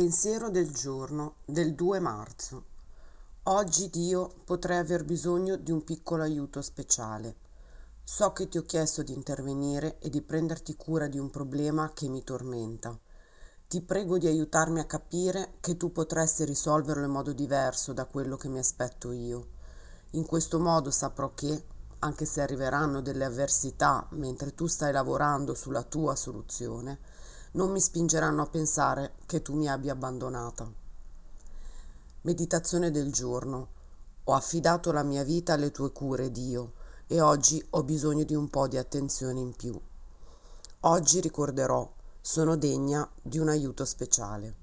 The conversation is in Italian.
Pensiero del giorno del 2 marzo. Oggi Dio potrei aver bisogno di un piccolo aiuto speciale. So che ti ho chiesto di intervenire e di prenderti cura di un problema che mi tormenta. Ti prego di aiutarmi a capire che tu potresti risolverlo in modo diverso da quello che mi aspetto io. In questo modo saprò che, anche se arriveranno delle avversità mentre tu stai lavorando sulla tua soluzione, non mi spingeranno a pensare che tu mi abbia abbandonata. Meditazione del giorno. Ho affidato la mia vita alle tue cure, Dio, e oggi ho bisogno di un po' di attenzione in più. Oggi ricorderò, sono degna di un aiuto speciale.